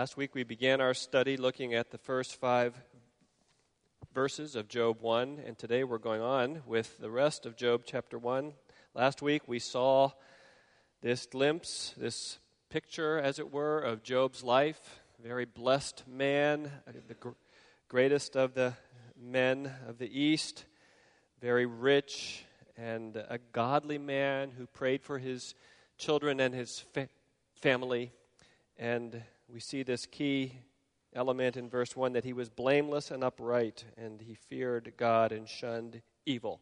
Last week we began our study looking at the first five verses of Job 1, and today we're going on with the rest of Job chapter 1. Last week we saw this glimpse, this picture, as it were, of Job's life. Very blessed man, the gr- greatest of the men of the East, very rich and a godly man who prayed for his children and his fa- family. And we see this key element in verse 1 that he was blameless and upright, and he feared God and shunned evil,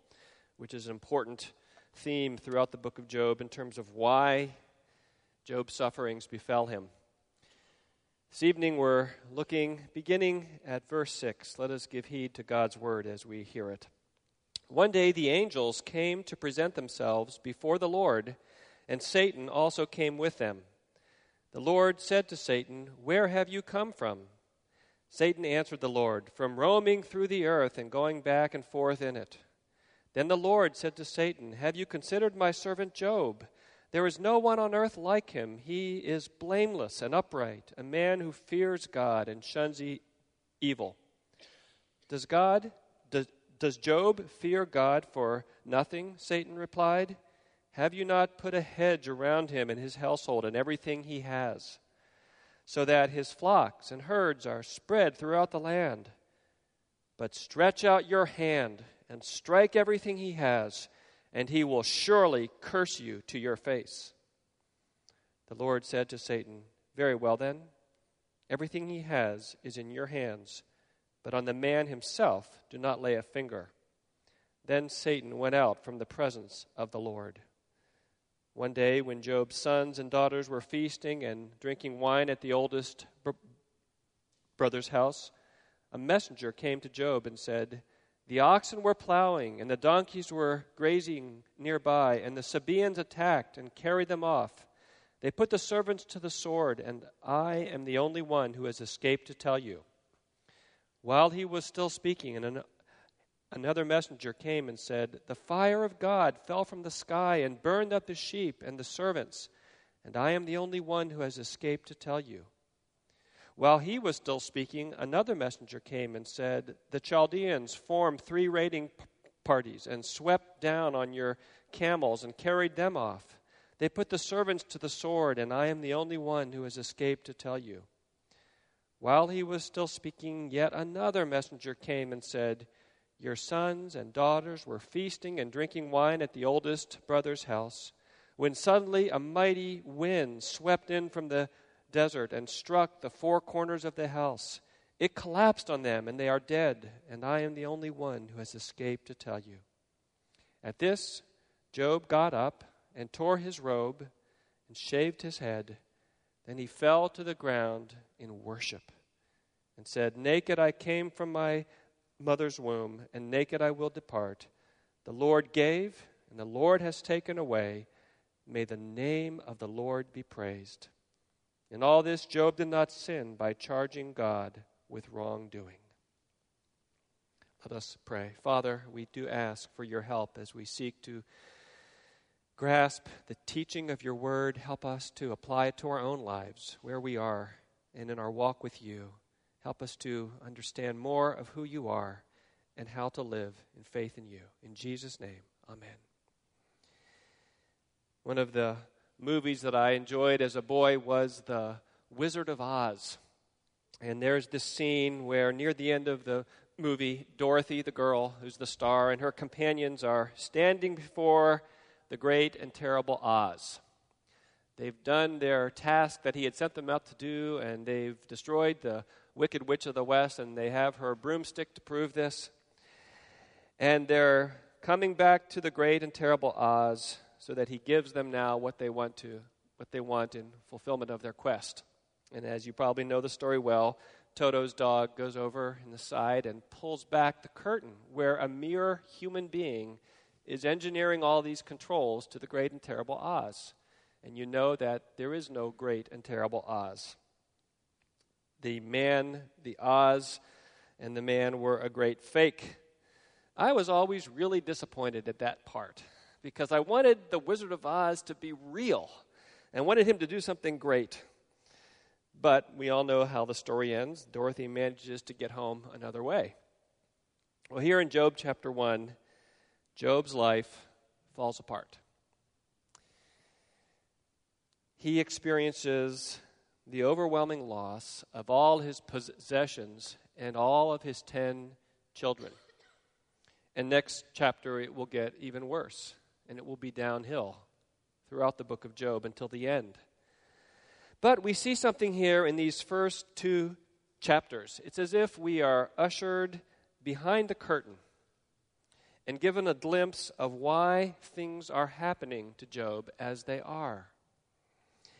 which is an important theme throughout the book of Job in terms of why Job's sufferings befell him. This evening we're looking, beginning at verse 6. Let us give heed to God's word as we hear it. One day the angels came to present themselves before the Lord, and Satan also came with them. The Lord said to Satan, Where have you come from? Satan answered the Lord, From roaming through the earth and going back and forth in it. Then the Lord said to Satan, Have you considered my servant Job? There is no one on earth like him. He is blameless and upright, a man who fears God and shuns e- evil. Does God, does, does Job fear God for nothing? Satan replied. Have you not put a hedge around him and his household and everything he has, so that his flocks and herds are spread throughout the land? But stretch out your hand and strike everything he has, and he will surely curse you to your face. The Lord said to Satan, Very well then, everything he has is in your hands, but on the man himself do not lay a finger. Then Satan went out from the presence of the Lord. One day, when Job's sons and daughters were feasting and drinking wine at the oldest brother's house, a messenger came to Job and said, The oxen were plowing, and the donkeys were grazing nearby, and the Sabaeans attacked and carried them off. They put the servants to the sword, and I am the only one who has escaped to tell you. While he was still speaking, an Another messenger came and said, The fire of God fell from the sky and burned up the sheep and the servants, and I am the only one who has escaped to tell you. While he was still speaking, another messenger came and said, The Chaldeans formed three raiding parties and swept down on your camels and carried them off. They put the servants to the sword, and I am the only one who has escaped to tell you. While he was still speaking, yet another messenger came and said, your sons and daughters were feasting and drinking wine at the oldest brother's house, when suddenly a mighty wind swept in from the desert and struck the four corners of the house. It collapsed on them, and they are dead, and I am the only one who has escaped to tell you. At this, Job got up and tore his robe and shaved his head. Then he fell to the ground in worship and said, Naked I came from my mother's womb, and naked I will depart. The Lord gave, and the Lord has taken away. May the name of the Lord be praised. In all this, Job did not sin by charging God with wrongdoing. Let us pray. Father, we do ask for your help as we seek to grasp the teaching of your word. Help us to apply it to our own lives, where we are, and in our walk with you. Help us to understand more of who you are and how to live in faith in you. In Jesus' name, amen. One of the movies that I enjoyed as a boy was The Wizard of Oz. And there's this scene where, near the end of the movie, Dorothy, the girl who's the star, and her companions are standing before the great and terrible Oz. They've done their task that he had sent them out to do, and they've destroyed the Wicked Witch of the West, and they have her broomstick to prove this. And they're coming back to the great and terrible Oz so that he gives them now what they want to what they want in fulfillment of their quest. And as you probably know the story well, Toto's dog goes over in the side and pulls back the curtain where a mere human being is engineering all these controls to the great and terrible Oz. And you know that there is no great and terrible Oz the man, the Oz, and the man were a great fake. I was always really disappointed at that part because I wanted the Wizard of Oz to be real and wanted him to do something great. But we all know how the story ends. Dorothy manages to get home another way. Well, here in Job chapter 1, Job's life falls apart. He experiences the overwhelming loss of all his possessions and all of his 10 children. And next chapter, it will get even worse, and it will be downhill throughout the book of Job until the end. But we see something here in these first two chapters. It's as if we are ushered behind the curtain and given a glimpse of why things are happening to Job as they are.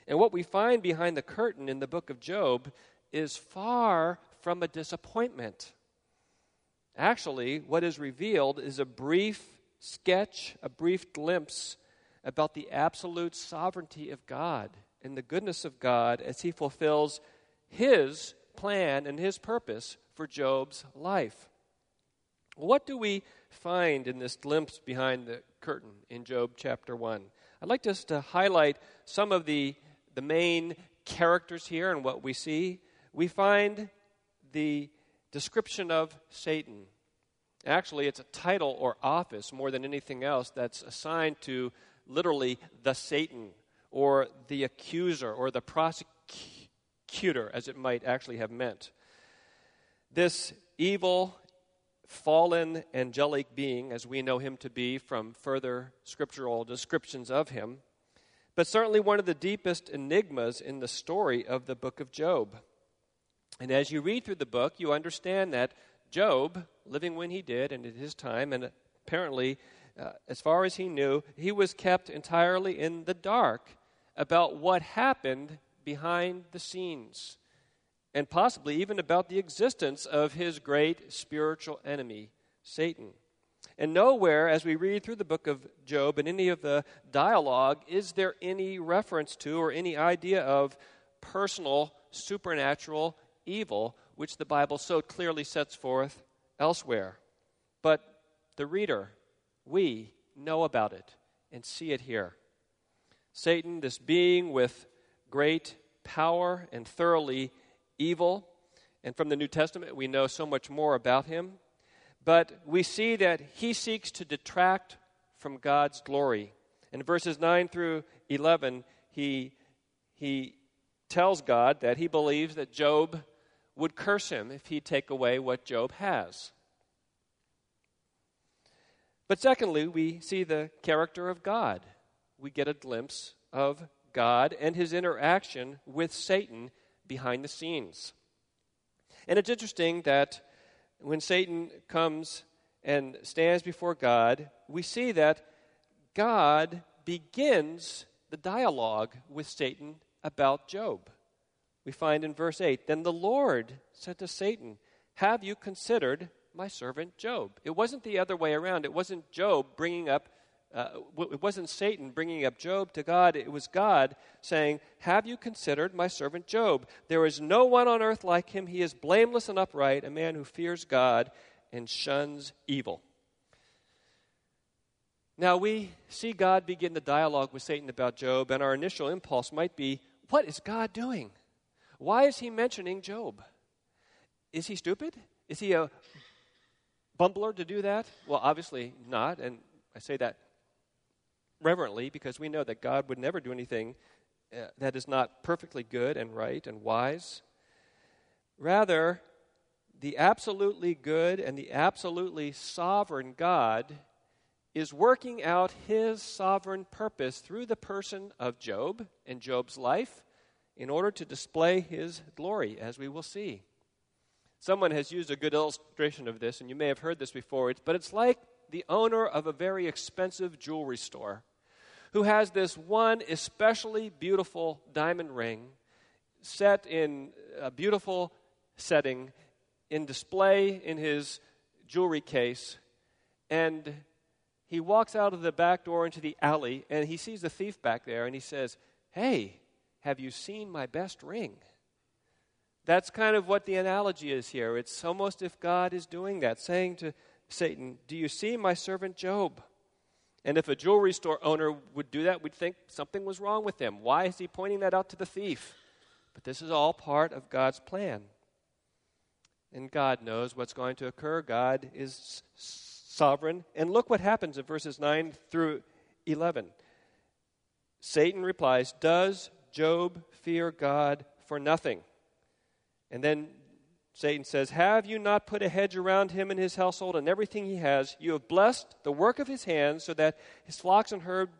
And what we find behind the curtain in the book of Job is far from a disappointment. Actually, what is revealed is a brief sketch, a brief glimpse about the absolute sovereignty of God and the goodness of God as he fulfills his plan and his purpose for Job's life. What do we find in this glimpse behind the curtain in Job chapter 1? I'd like just to highlight some of the, the main characters here and what we see. We find the description of Satan. Actually, it's a title or office more than anything else that's assigned to literally the Satan or the accuser or the prosecutor, as it might actually have meant. This evil, fallen, angelic being, as we know him to be from further scriptural descriptions of him, but certainly one of the deepest enigmas in the story of the book of Job. And as you read through the book, you understand that Job, living when he did and at his time, and apparently uh, as far as he knew, he was kept entirely in the dark about what happened behind the scenes, and possibly even about the existence of his great spiritual enemy, Satan. And nowhere, as we read through the book of Job and any of the dialogue, is there any reference to or any idea of personal, supernatural evil, which the Bible so clearly sets forth elsewhere. But the reader, we know about it and see it here. Satan, this being with great power and thoroughly evil, and from the New Testament we know so much more about him, but we see that he seeks to detract from God's glory. In verses 9 through 11, he, he tells God that he believes that Job would curse him if he'd take away what Job has. But secondly, we see the character of God. We get a glimpse of God and his interaction with Satan behind the scenes. And it's interesting that when Satan comes and stands before God, we see that God begins the dialogue with Satan about Job. We find in verse 8 Then the Lord said to Satan, Have you considered my servant Job. It wasn't the other way around. It wasn't Job bringing up, uh, it wasn't Satan bringing up Job to God. It was God saying, Have you considered my servant Job? There is no one on earth like him. He is blameless and upright, a man who fears God and shuns evil. Now, we see God begin the dialogue with Satan about Job, and our initial impulse might be, What is God doing? Why is he mentioning Job? Is he stupid? Is he a bumbler to do that? Well, obviously not. And I say that reverently because we know that God would never do anything uh, that is not perfectly good and right and wise. Rather, the absolutely good and the absolutely sovereign God is working out his sovereign purpose through the person of Job and Job's life in order to display his glory, as we will see. Someone has used a good illustration of this, and you may have heard this before, but it's like the owner of a very expensive jewelry store who has this one especially beautiful diamond ring set in a beautiful setting in display in his jewelry case and he walks out of the back door into the alley and he sees the thief back there and he says hey have you seen my best ring that's kind of what the analogy is here. It's almost if God is doing that, saying to Satan, Do you see my servant Job? And if a jewelry store owner would do that, we'd think something was wrong with him. Why is he pointing that out to the thief? But this is all part of God's plan. And God knows what's going to occur. God is sovereign. And look what happens in verses 9 through 11. Satan replies, Does Job fear God for nothing? And then Satan says, Have you not put a hedge around him and his household and everything he has? You have blessed the work of his hands so that his flocks and herd,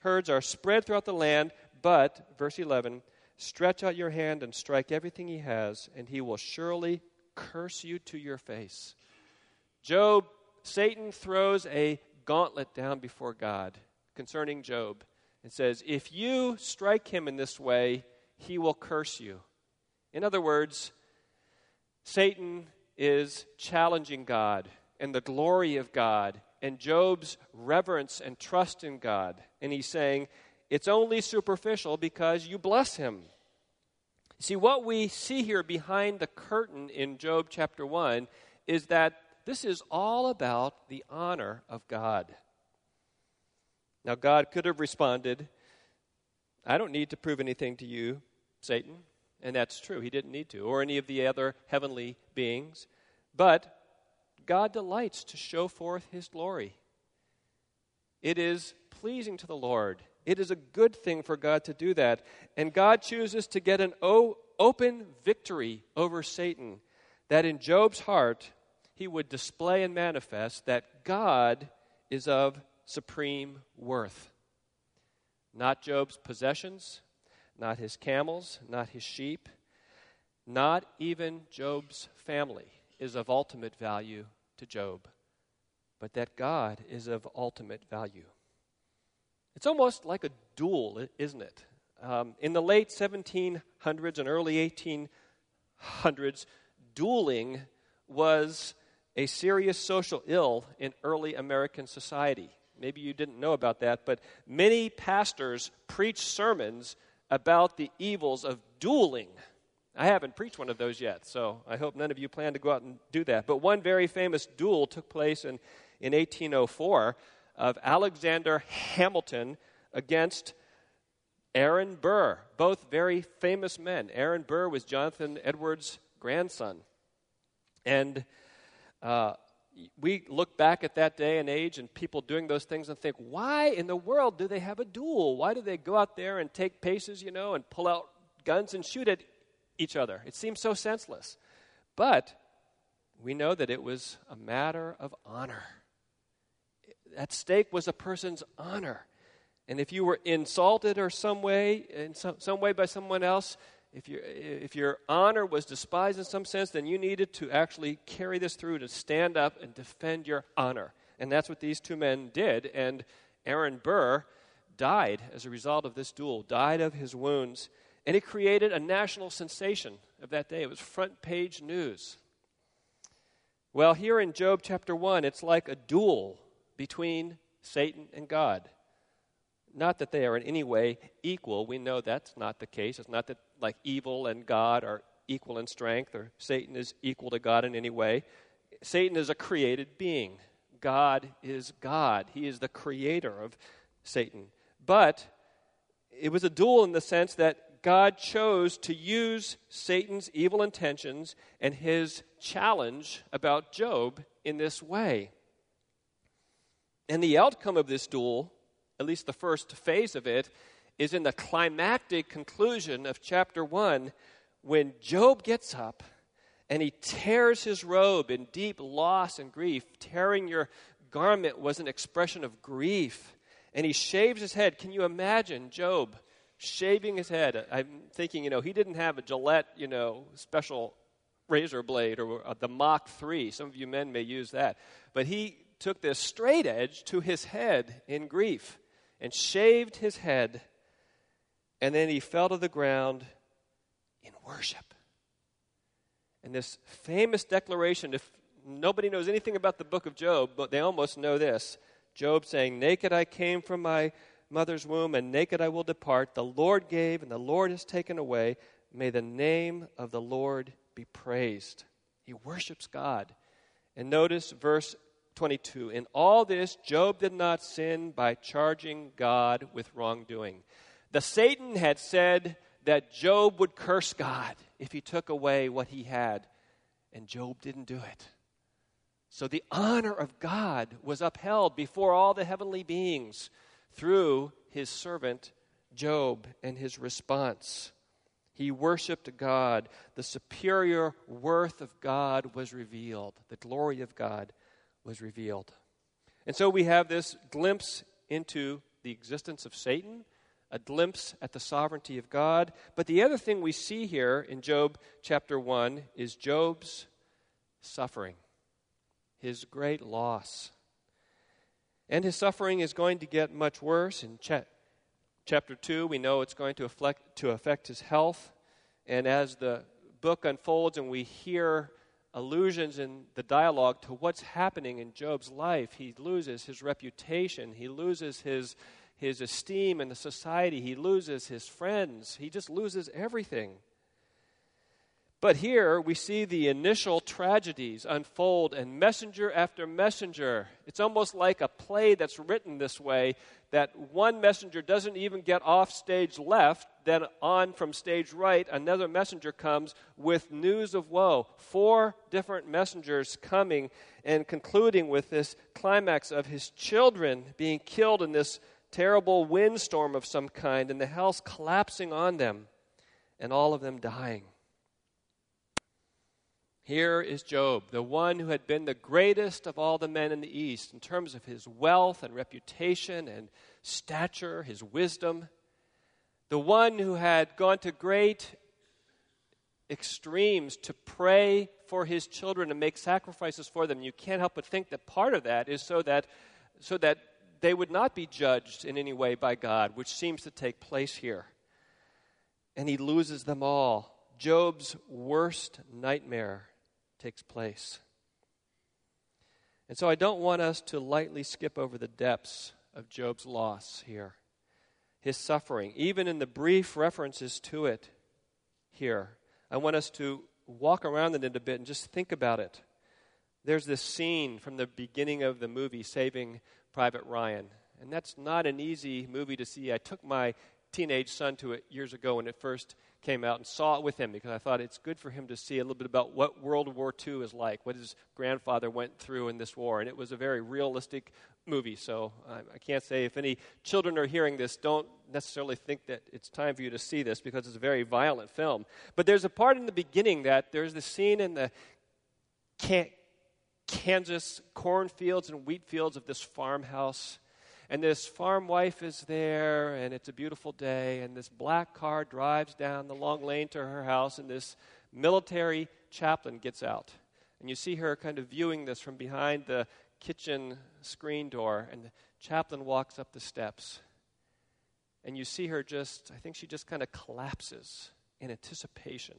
herds are spread throughout the land. But, verse 11, stretch out your hand and strike everything he has, and he will surely curse you to your face. Job, Satan throws a gauntlet down before God concerning Job and says, If you strike him in this way, he will curse you. In other words, Satan is challenging God and the glory of God and Job's reverence and trust in God. And he's saying, It's only superficial because you bless him. See, what we see here behind the curtain in Job chapter 1 is that this is all about the honor of God. Now, God could have responded, I don't need to prove anything to you, Satan. And that's true. He didn't need to, or any of the other heavenly beings. But God delights to show forth his glory. It is pleasing to the Lord. It is a good thing for God to do that. And God chooses to get an open victory over Satan, that in Job's heart, he would display and manifest that God is of supreme worth. Not Job's possessions, not his camels, not his sheep, not even Job's family is of ultimate value to Job, but that God is of ultimate value. It's almost like a duel, isn't it? Um, in the late 1700s and early 1800s, dueling was a serious social ill in early American society. Maybe you didn't know about that, but many pastors preached sermons about the evils of dueling. I haven't preached one of those yet, so I hope none of you plan to go out and do that. But one very famous duel took place in, in 1804 of Alexander Hamilton against Aaron Burr, both very famous men. Aaron Burr was Jonathan Edwards' grandson. And uh, we look back at that day and age and people doing those things and think, why in the world do they have a duel? Why do they go out there and take paces, you know, and pull out guns and shoot at each other? It seems so senseless. But we know that it was a matter of honor. At stake was a person's honor. And if you were insulted or some way, in some, some way by someone else, if, you, if your honor was despised in some sense, then you needed to actually carry this through to stand up and defend your honor. And that's what these two men did. And Aaron Burr died as a result of this duel, died of his wounds. And it created a national sensation of that day. It was front page news. Well, here in Job chapter 1, it's like a duel between Satan and God. Not that they are in any way equal. We know that's not the case. It's not that like evil and God are equal in strength or Satan is equal to God in any way. Satan is a created being. God is God. He is the creator of Satan. But it was a duel in the sense that God chose to use Satan's evil intentions and his challenge about Job in this way. And the outcome of this duel at least the first phase of it, is in the climactic conclusion of chapter 1 when Job gets up and he tears his robe in deep loss and grief. Tearing your garment was an expression of grief. And he shaves his head. Can you imagine Job shaving his head? I'm thinking, you know, he didn't have a Gillette, you know, special razor blade or the Mach 3. Some of you men may use that. But he took this straight edge to his head in grief and shaved his head, and then he fell to the ground in worship. And this famous declaration, if nobody knows anything about the book of Job, but they almost know this Job saying, Naked I came from my mother's womb, and naked I will depart. The Lord gave, and the Lord has taken away. May the name of the Lord be praised. He worships God. And notice verse 22. In all this, Job did not sin by charging God with wrongdoing. The Satan had said, that Job would curse God if he took away what he had. And Job didn't do it. So the honor of God was upheld before all the heavenly beings through his servant Job and his response. He worshiped God. The superior worth of God was revealed. The glory of God was revealed. And so we have this glimpse into the existence of Satan, a glimpse at the sovereignty of God. But the other thing we see here in Job chapter 1 is Job's suffering, his great loss. And his suffering is going to get much worse. In cha- chapter 2, we know it's going to affect, to affect his health. And as the book unfolds and we hear allusions in the dialogue to what's happening in Job's life, he loses his reputation, he loses his, his esteem in the society, he loses his friends, he just loses everything. But here we see the initial tragedies unfold, and messenger after messenger. It's almost like a play that's written this way that one messenger doesn't even get off stage left, then on from stage right, another messenger comes with news of woe. Four different messengers coming and concluding with this climax of his children being killed in this terrible windstorm of some kind, and the house collapsing on them, and all of them dying. Here is Job, the one who had been the greatest of all the men in the East in terms of his wealth and reputation and stature, his wisdom, the one who had gone to great extremes to pray for his children and make sacrifices for them. You can't help but think that part of that is so that, so that they would not be judged in any way by God, which seems to take place here. And he loses them all. Job's worst nightmare takes place. And so I don't want us to lightly skip over the depths of Job's loss here, his suffering, even in the brief references to it here. I want us to walk around it a bit and just think about it. There's this scene from the beginning of the movie, Saving Private Ryan. And that's not an easy movie to see. I took my teenage son to it years ago when it first came out and saw it with him because I thought it's good for him to see a little bit about what World War II is like, what his grandfather went through in this war. And it was a very realistic movie. So I, I can't say if any children are hearing this, don't necessarily think that it's time for you to see this because it's a very violent film. But there's a part in the beginning that there's the scene in the Kansas cornfields and wheat fields of this farmhouse and this farm wife is there, and it's a beautiful day, and this black car drives down the long lane to her house, and this military chaplain gets out. And you see her kind of viewing this from behind the kitchen screen door, and the chaplain walks up the steps. And you see her just, I think she just kind of collapses in anticipation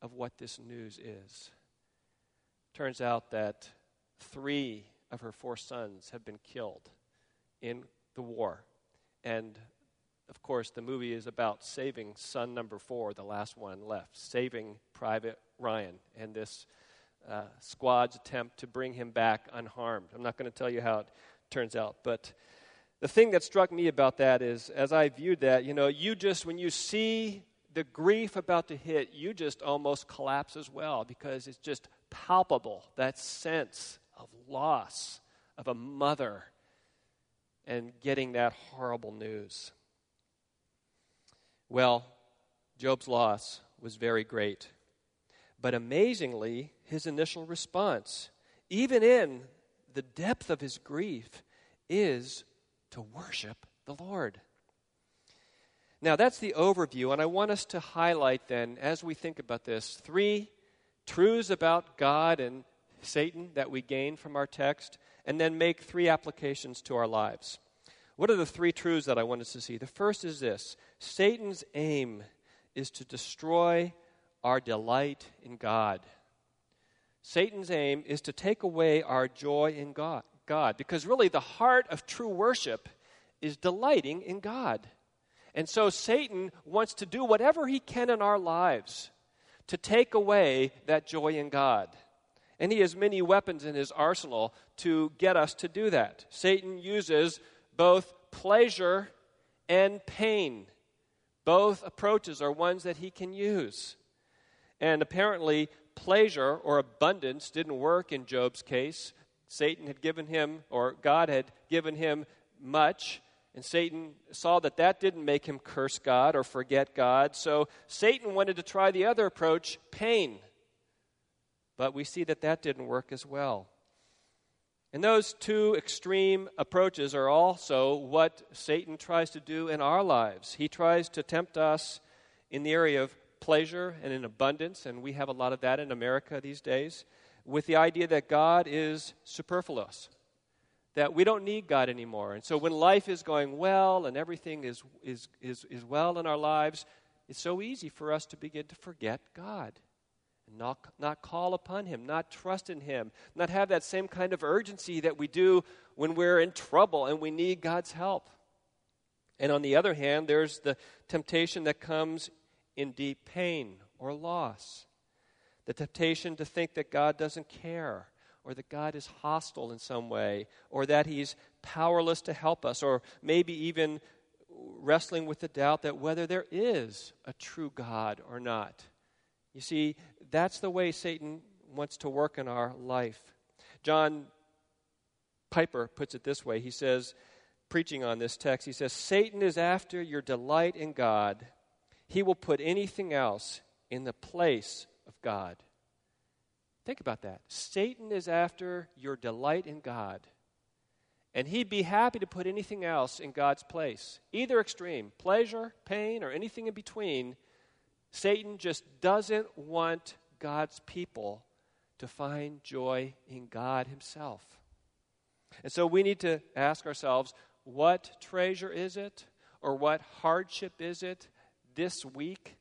of what this news is. Turns out that three of her four sons have been killed in the war. And of course, the movie is about saving son number four, the last one left, saving Private Ryan and this uh, squad's attempt to bring him back unharmed. I'm not going to tell you how it turns out, but the thing that struck me about that is, as I viewed that, you know, you just, when you see the grief about to hit, you just almost collapse as well because it's just palpable that sense of loss of a mother and getting that horrible news. Well, Job's loss was very great. But amazingly, his initial response, even in the depth of his grief, is to worship the Lord. Now, that's the overview, and I want us to highlight then, as we think about this, three truths about God and Satan that we gain from our text, and then make three applications to our lives. What are the three truths that I want us to see? The first is this Satan's aim is to destroy our delight in God. Satan's aim is to take away our joy in God, God because really the heart of true worship is delighting in God. And so Satan wants to do whatever he can in our lives to take away that joy in God. And he has many weapons in his arsenal to get us to do that. Satan uses both pleasure and pain. Both approaches are ones that he can use. And apparently, pleasure or abundance didn't work in Job's case. Satan had given him, or God had given him much, and Satan saw that that didn't make him curse God or forget God. So Satan wanted to try the other approach, pain. But we see that that didn't work as well. And those two extreme approaches are also what Satan tries to do in our lives. He tries to tempt us in the area of pleasure and in abundance, and we have a lot of that in America these days, with the idea that God is superfluous, that we don't need God anymore. And so when life is going well and everything is, is, is, is well in our lives, it's so easy for us to begin to forget God and not, not call upon Him, not trust in Him, not have that same kind of urgency that we do when we're in trouble and we need God's help. And on the other hand, there's the temptation that comes in deep pain or loss. The temptation to think that God doesn't care, or that God is hostile in some way, or that He's powerless to help us, or maybe even wrestling with the doubt that whether there is a true God or not. You see, that's the way Satan wants to work in our life. John Piper puts it this way. He says, preaching on this text, he says, Satan is after your delight in God. He will put anything else in the place of God. Think about that. Satan is after your delight in God. And he'd be happy to put anything else in God's place, either extreme, pleasure, pain, or anything in between. Satan just doesn't want God's people to find joy in God Himself. And so we need to ask ourselves what treasure is it, or what hardship is it this week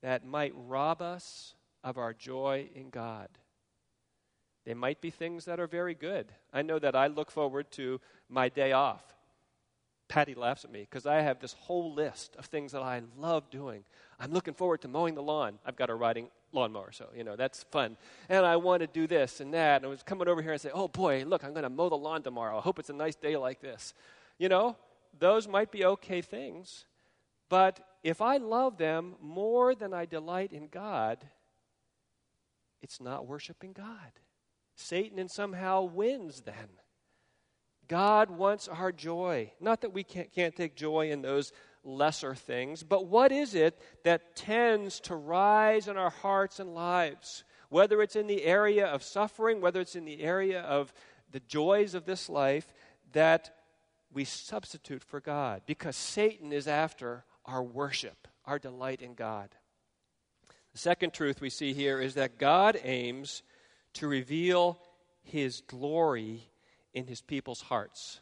that might rob us of our joy in God? They might be things that are very good. I know that I look forward to my day off. Patty laughs at me because I have this whole list of things that I love doing. I'm looking forward to mowing the lawn. I've got a riding lawnmower, so, you know, that's fun. And I want to do this and that. And I was coming over here and say, oh boy, look, I'm going to mow the lawn tomorrow. I hope it's a nice day like this. You know, those might be okay things. But if I love them more than I delight in God, it's not worshiping God. Satan and somehow wins then. God wants our joy. Not that we can't, can't take joy in those lesser things, but what is it that tends to rise in our hearts and lives? Whether it's in the area of suffering, whether it's in the area of the joys of this life, that we substitute for God because Satan is after our worship, our delight in God. The second truth we see here is that God aims to reveal his glory in his people's hearts.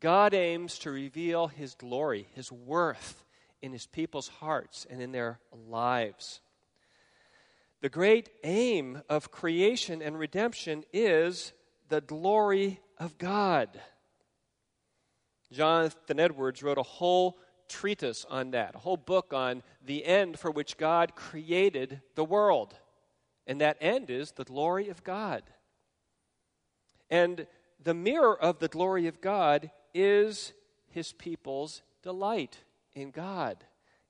God aims to reveal his glory, his worth in his people's hearts and in their lives. The great aim of creation and redemption is the glory of God. Jonathan Edwards wrote a whole treatise on that, a whole book on the end for which God created the world. And that end is the glory of God. And the mirror of the glory of God is his people's delight in God.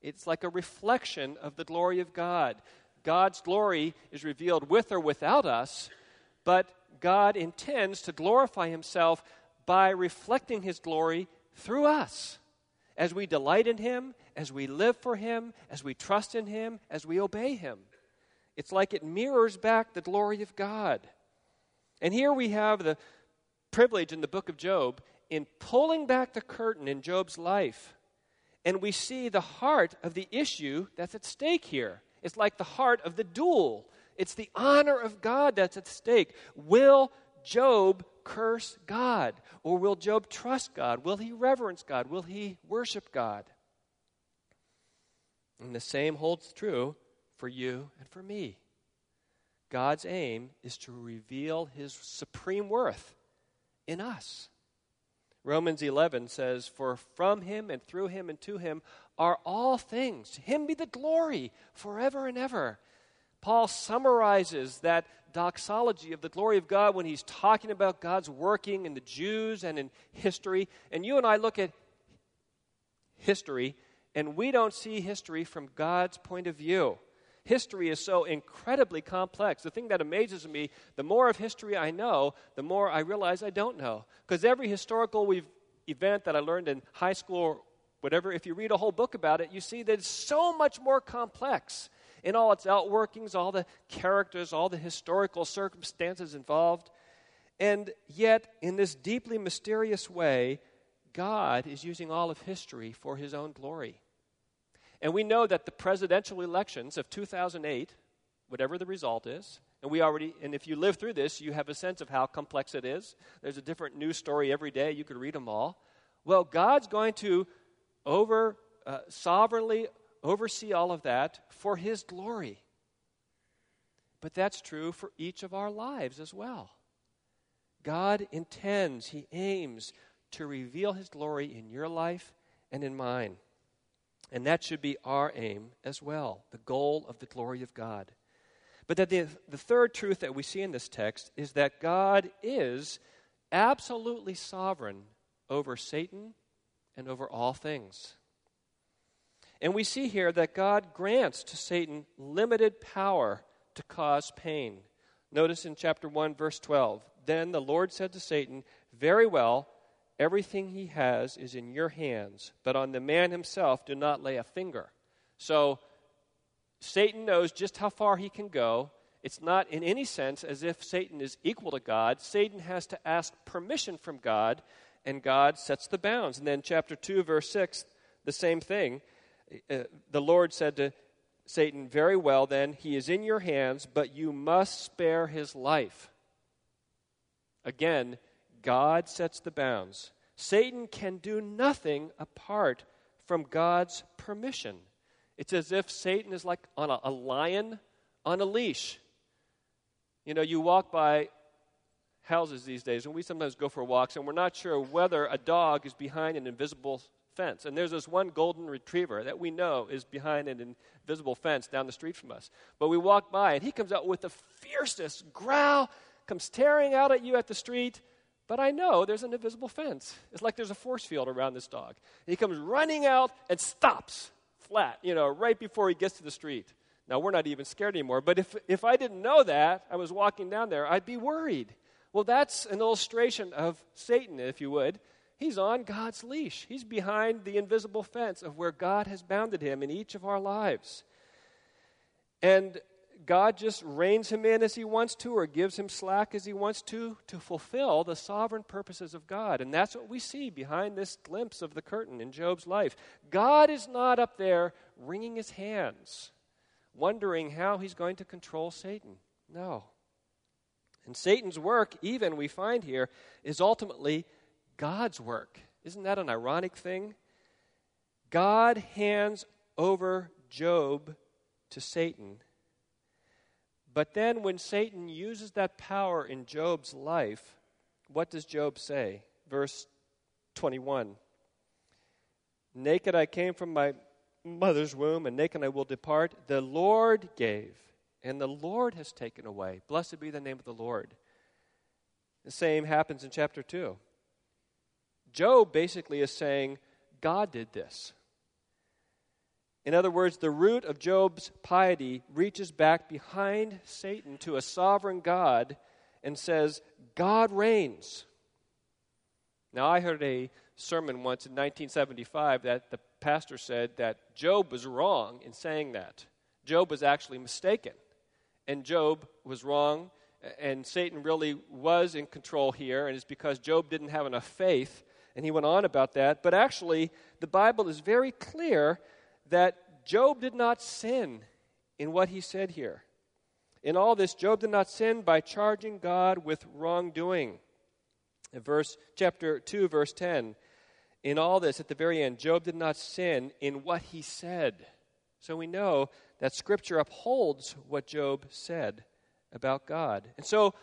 It's like a reflection of the glory of God. God's glory is revealed with or without us, but God intends to glorify himself by reflecting his glory through us. As we delight in him, as we live for him, as we trust in him, as we obey him. It's like it mirrors back the glory of God. And here we have the privilege in the book of Job in pulling back the curtain in Job's life. And we see the heart of the issue that's at stake here. It's like the heart of the duel. It's the honor of God that's at stake. Will Job curse God? Or will Job trust God? Will he reverence God? Will he worship God? And the same holds true for you and for me. God's aim is to reveal his supreme worth in us. Romans 11 says, For from him and through him and to him are all things. To him be the glory forever and ever. Paul summarizes that doxology of the glory of God when he's talking about God's working in the Jews and in history. And you and I look at history and we don't see history from God's point of view. History is so incredibly complex. The thing that amazes me, the more of history I know, the more I realize I don't know. Because every historical event that I learned in high school or whatever, if you read a whole book about it, you see that it's so much more complex in all its outworkings, all the characters, all the historical circumstances involved. And yet, in this deeply mysterious way, God is using all of history for his own glory. And we know that the presidential elections of 2008, whatever the result is, and we already, and if you live through this, you have a sense of how complex it is. There's a different news story every day. You could read them all. Well, God's going to over uh, sovereignly oversee all of that for His glory. But that's true for each of our lives as well. God intends, He aims to reveal His glory in your life and in mine. And that should be our aim as well, the goal of the glory of God. But that the, the third truth that we see in this text is that God is absolutely sovereign over Satan and over all things. And we see here that God grants to Satan limited power to cause pain. Notice in chapter 1, verse 12 Then the Lord said to Satan, Very well, everything he has is in your hands, but on the man himself do not lay a finger. So Satan knows just how far he can go. It's not in any sense as if Satan is equal to God. Satan has to ask permission from God, and God sets the bounds. And then, chapter 2, verse 6, the same thing. Uh, the Lord said to Satan, Very well, then, he is in your hands, but you must spare his life. Again, God sets the bounds. Satan can do nothing apart from God's permission. It's as if Satan is like on a, a lion on a leash. You know, you walk by houses these days, and we sometimes go for walks, and we're not sure whether a dog is behind an invisible fence. And there's this one golden retriever that we know is behind an invisible fence down the street from us. But we walk by, and he comes out with the fiercest growl, comes tearing out at you at the street. But I know there's an invisible fence. It's like there's a force field around this dog. He comes running out and stops flat, you know, right before he gets to the street. Now, we're not even scared anymore. But if, if I didn't know that, I was walking down there, I'd be worried. Well, that's an illustration of Satan, if you would. He's on God's leash. He's behind the invisible fence of where God has bounded him in each of our lives. And God just reins him in as he wants to or gives him slack as he wants to to fulfill the sovereign purposes of God. And that's what we see behind this glimpse of the curtain in Job's life. God is not up there wringing his hands, wondering how he's going to control Satan. No. And Satan's work, even we find here, is ultimately God's work. Isn't that an ironic thing? God hands over Job to Satan. But then, when Satan uses that power in Job's life, what does Job say? Verse 21 Naked I came from my mother's womb, and naked I will depart. The Lord gave, and the Lord has taken away. Blessed be the name of the Lord. The same happens in chapter 2. Job basically is saying, God did this. In other words, the root of Job's piety reaches back behind Satan to a sovereign God and says, God reigns. Now, I heard a sermon once in 1975 that the pastor said that Job was wrong in saying that. Job was actually mistaken. And Job was wrong, and Satan really was in control here, and it's because Job didn't have enough faith and he went on about that. But actually, the Bible is very clear that Job did not sin in what he said here. In all this, Job did not sin by charging God with wrongdoing. In verse chapter 2, verse 10. In all this, at the very end, Job did not sin in what he said. So we know that Scripture upholds what Job said about God. And so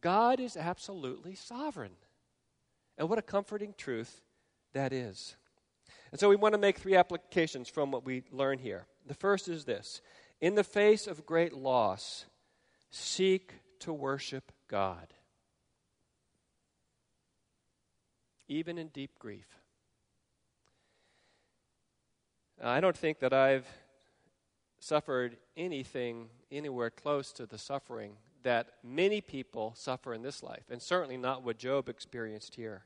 God is absolutely sovereign. And what a comforting truth that is. And so we want to make three applications from what we learn here. The first is this In the face of great loss, seek to worship God, even in deep grief. I don't think that I've suffered anything anywhere close to the suffering that many people suffer in this life, and certainly not what Job experienced here.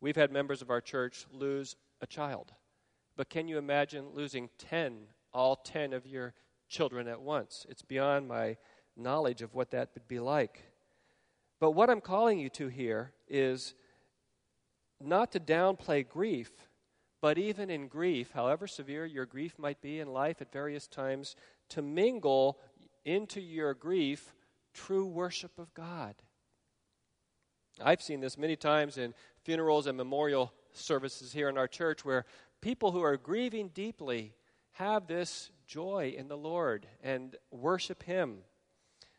We've had members of our church lose a child, but can you imagine losing 10, all 10 of your children at once? It's beyond my knowledge of what that would be like. But what I'm calling you to here is not to downplay grief, but even in grief, however severe your grief might be in life at various times, to mingle into your grief true worship of God. I've seen this many times in funerals and memorial services here in our church where people who are grieving deeply have this joy in the Lord and worship Him.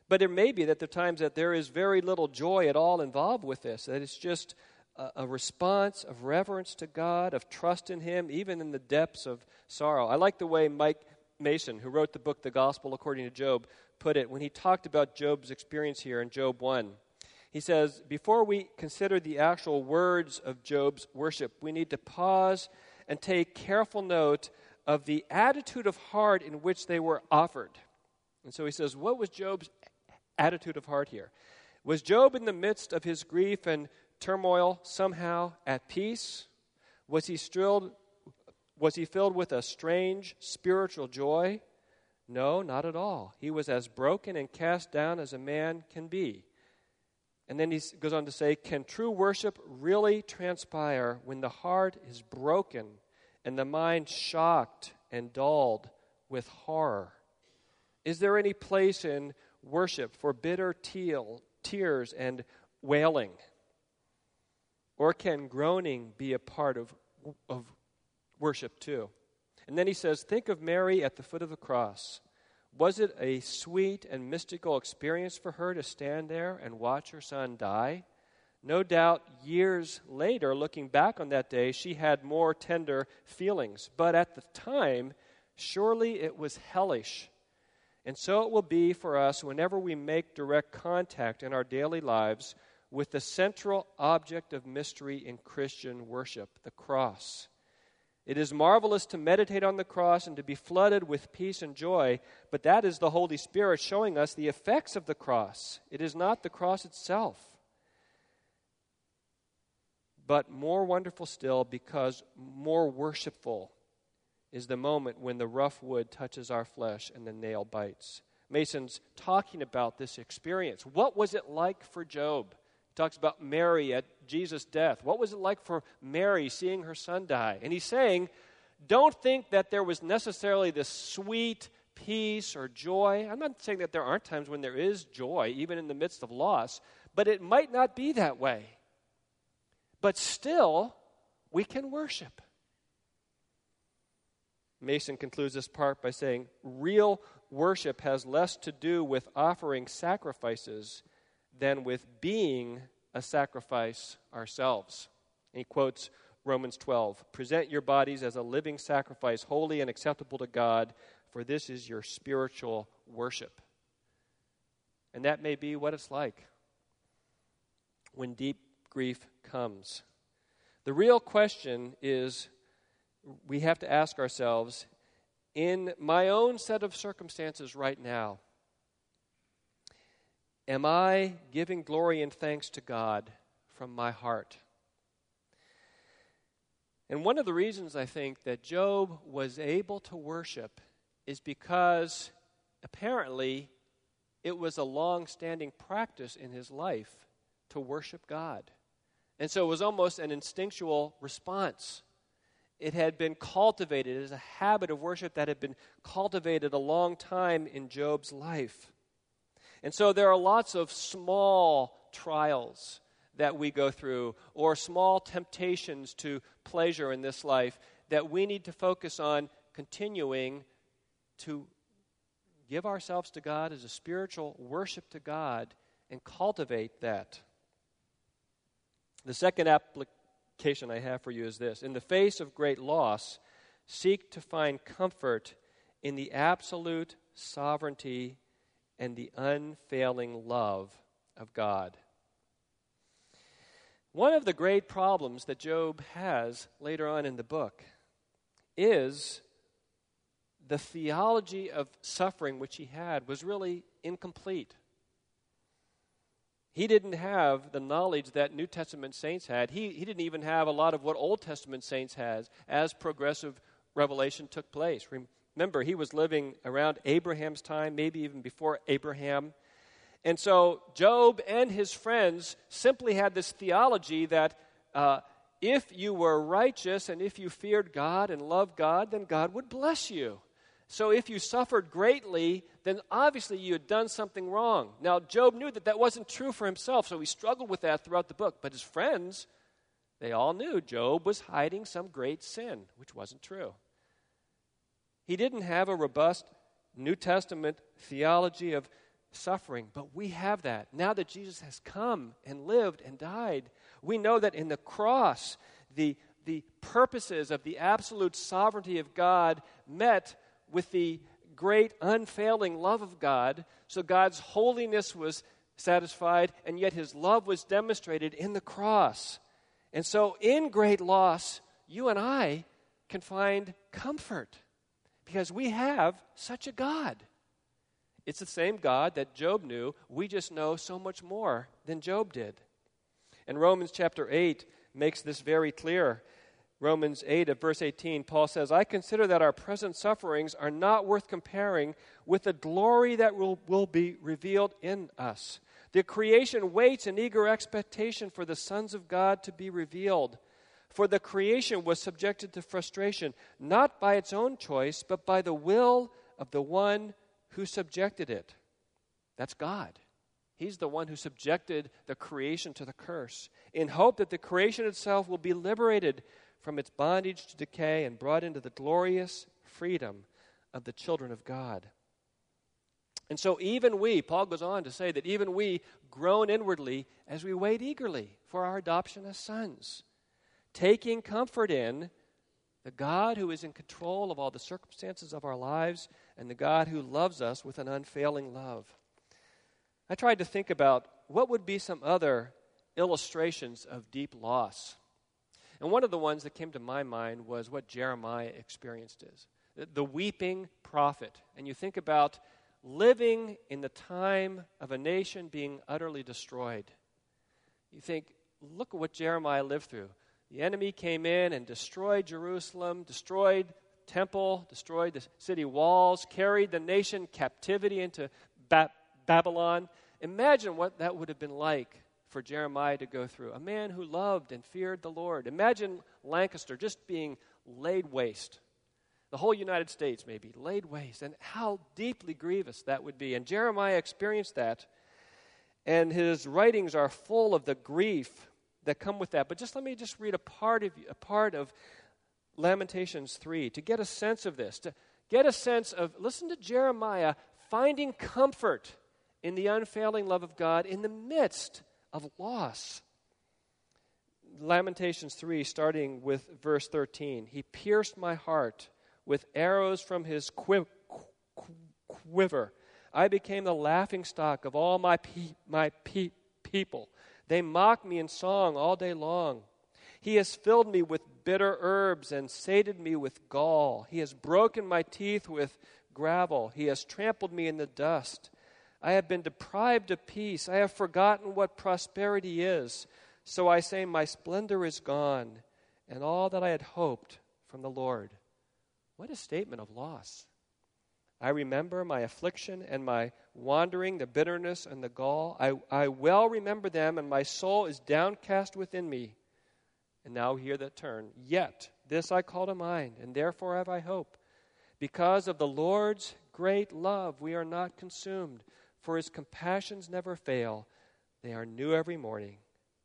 But it may be that the times that there is very little joy at all involved with this, that it's just a, a response of reverence to God, of trust in Him, even in the depths of sorrow. I like the way Mike Mason, who wrote the book The Gospel According to Job, put it when he talked about Job's experience here in Job 1. He says, Before we consider the actual words of Job's worship, we need to pause and take careful note of the attitude of heart in which they were offered. And so he says, What was Job's attitude of heart here? Was Job in the midst of his grief and turmoil somehow at peace? Was he thrilled? Was he filled with a strange spiritual joy? No, not at all. He was as broken and cast down as a man can be. And then he goes on to say, Can true worship really transpire when the heart is broken and the mind shocked and dulled with horror? Is there any place in worship for bitter teal, tears and wailing? Or can groaning be a part of, of worship too? And then he says, Think of Mary at the foot of the cross. Was it a sweet and mystical experience for her to stand there and watch her son die? No doubt, years later, looking back on that day, she had more tender feelings. But at the time, surely it was hellish. And so it will be for us whenever we make direct contact in our daily lives with the central object of mystery in Christian worship, the cross. It is marvelous to meditate on the cross and to be flooded with peace and joy, but that is the Holy Spirit showing us the effects of the cross. It is not the cross itself. But more wonderful still, because more worshipful is the moment when the rough wood touches our flesh and the nail bites. Mason's talking about this experience. What was it like for Job? Talks about Mary at Jesus' death. What was it like for Mary seeing her son die? And he's saying, don't think that there was necessarily this sweet peace or joy. I'm not saying that there aren't times when there is joy, even in the midst of loss, but it might not be that way. But still, we can worship. Mason concludes this part by saying, real worship has less to do with offering sacrifices than with being a sacrifice ourselves. And he quotes Romans 12 Present your bodies as a living sacrifice, holy and acceptable to God, for this is your spiritual worship. And that may be what it's like when deep grief comes. The real question is we have to ask ourselves in my own set of circumstances right now, Am I giving glory and thanks to God from my heart? And one of the reasons I think that Job was able to worship is because apparently it was a long standing practice in his life to worship God. And so it was almost an instinctual response. It had been cultivated as a habit of worship that had been cultivated a long time in Job's life. And so there are lots of small trials that we go through or small temptations to pleasure in this life that we need to focus on continuing to give ourselves to God as a spiritual worship to God and cultivate that. The second application I have for you is this In the face of great loss, seek to find comfort in the absolute sovereignty and the unfailing love of God. One of the great problems that Job has later on in the book is the theology of suffering which he had was really incomplete. He didn't have the knowledge that New Testament saints had. He, he didn't even have a lot of what Old Testament saints has as progressive revelation took place. Remember, he was living around Abraham's time, maybe even before Abraham. And so Job and his friends simply had this theology that uh, if you were righteous and if you feared God and loved God, then God would bless you. So if you suffered greatly, then obviously you had done something wrong. Now, Job knew that that wasn't true for himself, so he struggled with that throughout the book. But his friends, they all knew Job was hiding some great sin, which wasn't true. He didn't have a robust New Testament theology of suffering, but we have that. Now that Jesus has come and lived and died, we know that in the cross, the, the purposes of the absolute sovereignty of God met with the great unfailing love of God. So God's holiness was satisfied, and yet his love was demonstrated in the cross. And so, in great loss, you and I can find comfort because we have such a God. It's the same God that Job knew. We just know so much more than Job did. And Romans chapter 8 makes this very clear. Romans 8 of verse 18, Paul says, I consider that our present sufferings are not worth comparing with the glory that will, will be revealed in us. The creation waits in eager expectation for the sons of God to be revealed. For the creation was subjected to frustration, not by its own choice, but by the will of the one who subjected it. That's God. He's the one who subjected the creation to the curse, in hope that the creation itself will be liberated from its bondage to decay and brought into the glorious freedom of the children of God. And so, even we, Paul goes on to say that even we groan inwardly as we wait eagerly for our adoption as sons, taking comfort in the God who is in control of all the circumstances of our lives and the God who loves us with an unfailing love. I tried to think about what would be some other illustrations of deep loss. And one of the ones that came to my mind was what Jeremiah experienced is the weeping prophet. And you think about living in the time of a nation being utterly destroyed. You think, look at what Jeremiah lived through. The enemy came in and destroyed Jerusalem, destroyed temple, destroyed the city walls, carried the nation captivity into ba- Babylon. Imagine what that would have been like for Jeremiah to go through. A man who loved and feared the Lord. Imagine Lancaster just being laid waste. The whole United States, maybe, laid waste. And how deeply grievous that would be. And Jeremiah experienced that. And his writings are full of the grief that come with that. But just let me just read a part of, a part of Lamentations 3 to get a sense of this, to get a sense of, listen to Jeremiah finding comfort in the unfailing love of God in the midst of loss. Lamentations 3, starting with verse 13. He pierced my heart with arrows from his quiver. I became the laughing stock of all my, pe- my pe- people. They mock me in song all day long. He has filled me with bitter herbs and sated me with gall. He has broken my teeth with gravel. He has trampled me in the dust. I have been deprived of peace. I have forgotten what prosperity is. So I say, My splendor is gone, and all that I had hoped from the Lord. What a statement of loss. I remember my affliction and my wandering, the bitterness and the gall. I, I well remember them, and my soul is downcast within me. And now hear that turn. Yet this I call to mind, and therefore have I hope. Because of the Lord's great love, we are not consumed for his compassions never fail. They are new every morning.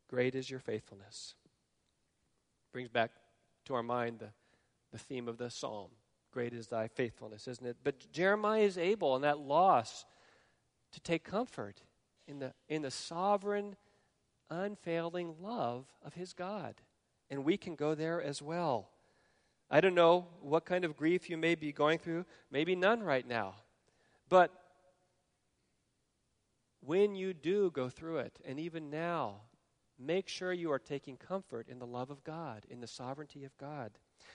Great is your faithfulness. Brings back to our mind the, the theme of the psalm. Great is thy faithfulness, isn't it? But Jeremiah is able in that loss to take comfort in the, in the sovereign, unfailing love of his God. And we can go there as well. I don't know what kind of grief you may be going through, maybe none right now. But when you do go through it, and even now, make sure you are taking comfort in the love of God, in the sovereignty of God.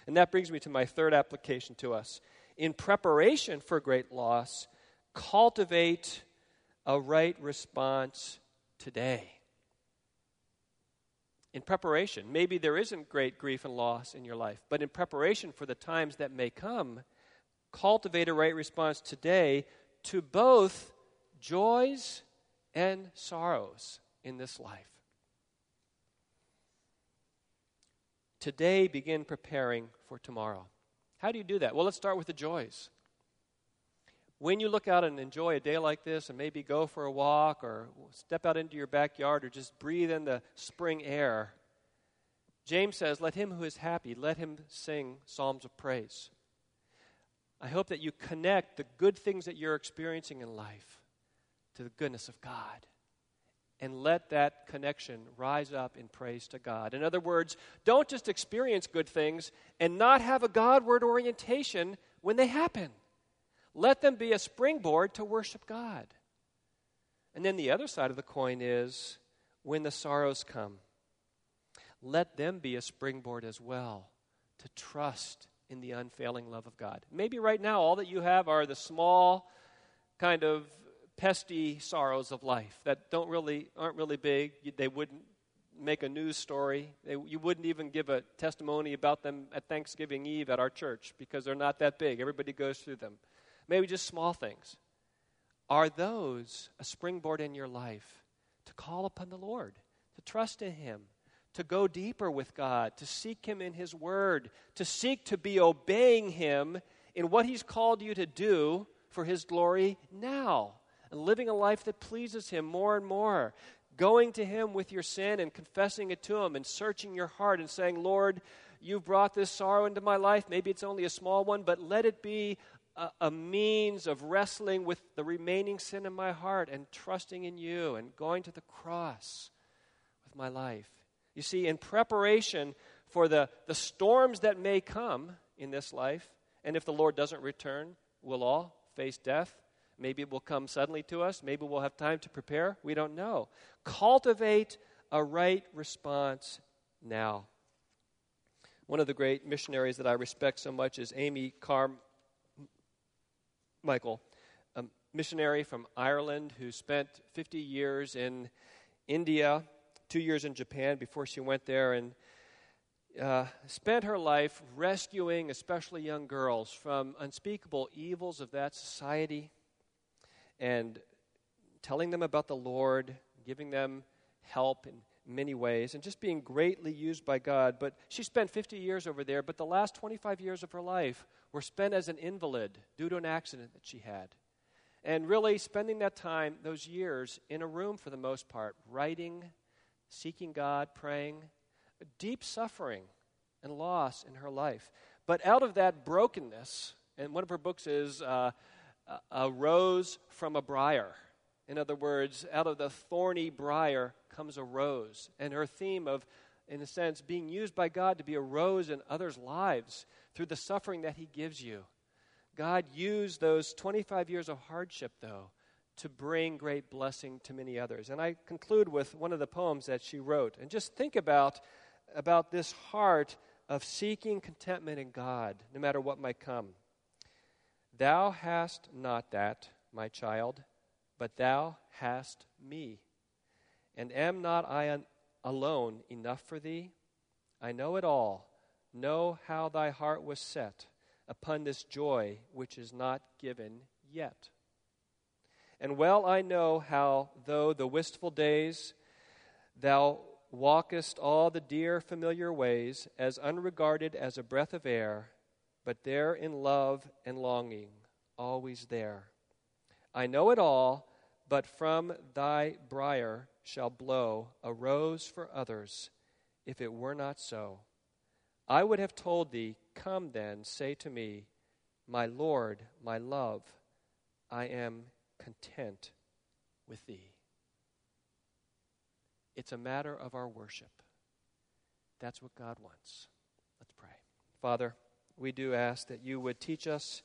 And that brings me to my third application to us. in preparation for great loss, cultivate a right response today. In preparation, maybe there isn't great grief and loss in your life, but in preparation for the times that may come, cultivate a right response today to both joys and sorrows in this life. Today, begin preparing for tomorrow. How do you do that? Well, let's start with the joys. When you look out and enjoy a day like this and maybe go for a walk or step out into your backyard or just breathe in the spring air, James says, Let him who is happy, let him sing psalms of praise. I hope that you connect the good things that you're experiencing in life to the goodness of God and let that connection rise up in praise to God. In other words, don't just experience good things and not have a Godward orientation when they happen. Let them be a springboard to worship God. And then the other side of the coin is when the sorrows come, let them be a springboard as well to trust in the unfailing love of God. Maybe right now all that you have are the small kind of pesty sorrows of life that don't really aren't really big. They wouldn't make a news story. They, you wouldn't even give a testimony about them at Thanksgiving Eve at our church because they're not that big. Everybody goes through them. Maybe just small things. Are those a springboard in your life to call upon the Lord, to trust in Him, to go deeper with God, to seek Him in His Word, to seek to be obeying Him in what He's called you to do for His glory now? And living a life that pleases Him more and more. Going to Him with your sin and confessing it to Him and searching your heart and saying, Lord, you've brought this sorrow into my life. Maybe it's only a small one, but let it be a, a, means of wrestling with the remaining sin in my heart and trusting in you and going to the cross with my life. You see, in preparation for the, the storms that may come in this life, and if the Lord doesn't return, we'll all face death. Maybe it will come suddenly to us. Maybe we'll have time to prepare. We don't know. Cultivate a right response now. One of the great missionaries that I respect so much is Amy Carmichael, a missionary from Ireland who spent 50 years in India, two years in Japan before she went there, and uh, spent her life rescuing especially young girls from unspeakable evils of that society and telling them about the Lord, giving them help in many ways, and just being greatly used by God. But she spent 50 years over there, but the last 25 years of her life were spent as an invalid due to an accident that she had. And really spending that time, those years, in a room for the most part, writing, seeking God, praying, deep suffering and loss in her life. But out of that brokenness, and one of her books is uh, a rose from a briar. In other words, out of the thorny briar comes a rose. And her theme of, in a sense, being used by God to be a rose in others' lives through the suffering that He gives you. God used those 25 years of hardship, though, to bring great blessing to many others. And I conclude with one of the poems that she wrote. And just think about, about this heart of seeking contentment in God, no matter what might come. Thou hast not that, my child, but thou hast me. And am not I alone enough for thee? I know it all, know how thy heart was set upon this joy which is not given yet. And well I know how, though the wistful days, thou walkest all the dear familiar ways, as unregarded as a breath of air, but there in love and longing, always there. I know it all, but from thy briar shall blow a rose for others, if it were not so. I would have told thee, Come then, say to me, My Lord, my love, I am content with thee. It's a matter of our worship. That's what God wants. Let's pray. Father, we do ask that you would teach us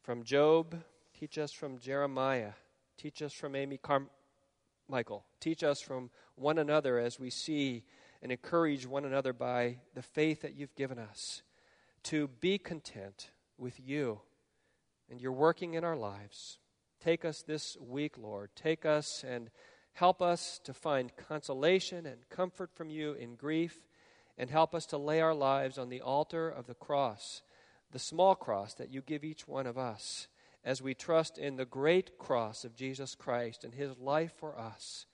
from Job, teach us from Jeremiah, teach us from Amy Carmichael, teach us from one another as we see and encourage one another by the faith that you've given us to be content with you and you're working in our lives. Take us this week, Lord. Take us and help us to find consolation and comfort from you in grief, and help us to lay our lives on the altar of the cross, the small cross that you give each one of us, as we trust in the great cross of Jesus Christ and his life for us.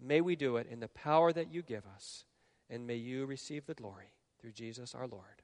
May we do it in the power that you give us, and may you receive the glory through Jesus our Lord.